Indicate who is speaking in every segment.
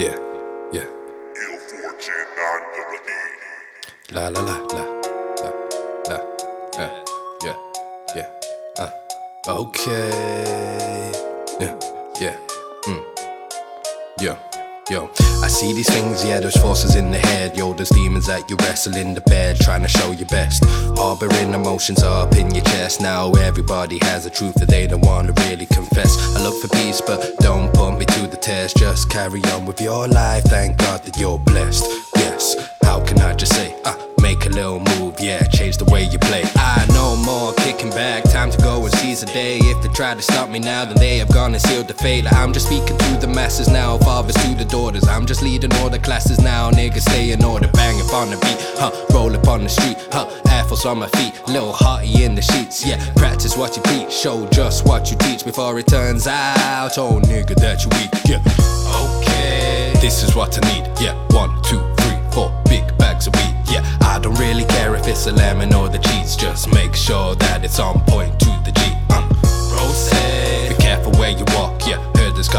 Speaker 1: Yeah, yeah. La la la la la la yeah yeah yeah uh okay yeah yeah mm yeah Yo, I see these things, yeah, there's forces in the head. Yo, there's demons that you wrestle in the bed, trying to show your best. Harboring emotions up in your chest. Now everybody has a truth that they don't want to really confess. I look for peace, but don't test. Just carry on with your life. Thank God that you're blessed. Yes, how can I just say, uh, make a little move, yeah, change the way you play. The day. If they try to stop me now, then they have gone and sealed the fate. I'm just speaking to the masses now, fathers to the daughters. I'm just leading all the classes now, niggas stay in order, bang up on the beat, huh? Roll up on the street, huh? Force on my feet, little hearty in the sheets, yeah. Practice what you preach, show just what you teach before it turns out, oh nigga, that you weak, yeah. Okay, this is what I need, yeah. One, two, three, four, big bags of weed, yeah. I don't really care if it's a lemon or the cheese, just make sure that it's on point to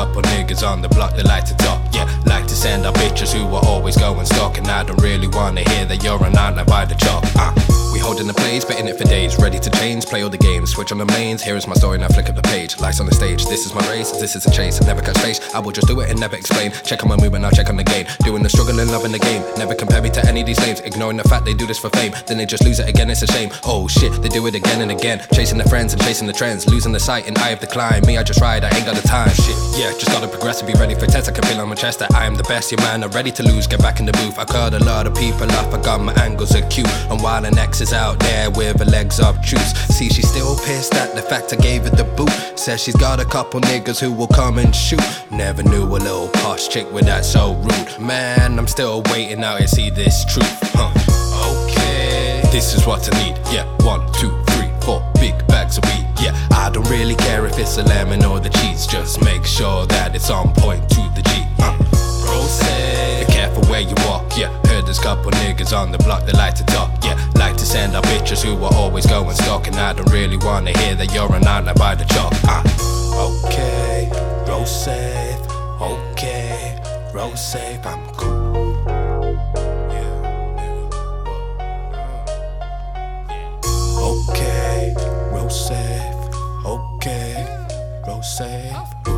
Speaker 1: There's couple niggas on the block that like to talk, yeah. Like to send out bitches who are always going stalking. I don't really wanna hear that you're an outlaw by the chalk. Uh. Holding the plays, betting it for days. Ready to change, play all the games, switch on the mains. Here is my story, now flick up the page. Lights on the stage, this is my race, this is a chase. Never catch face, I will just do it and never explain. Check on my movement, I'll check on the game. Doing the struggle and loving the game. Never compare me to any of these names. Ignoring the fact they do this for fame, then they just lose it again, it's a shame. Oh shit, they do it again and again. Chasing the friends and chasing the trends, losing the sight and eye of the climb. Me, I just ride, I ain't got the time. Shit, yeah, just gotta progress and be ready for tests. I can feel on my chest that I am the best, yeah man. I'm ready to lose, get back in the booth. I cut a lot of people up, I got my angles acute. And while an ex is out there with her legs truce, see she's still pissed at the fact I gave her the boot. Says she's got a couple niggas who will come and shoot. Never knew a little posh chick with that so rude. Man, I'm still waiting out to see this truth. Huh. Okay, this is what I need. Yeah, one, two, three, four, big bags of weed. Yeah, I don't really care if it's a lemon or the cheese. Just make sure that it's on point Yeah, there's couple niggas on the block that like to talk. Yeah, like to send up bitches who are always going stock. And I don't really wanna hear that you're an outlaw by the chalk. Ah. Okay, roll safe. Okay, roll safe. I'm cool. Okay, roll safe. Okay, roll safe.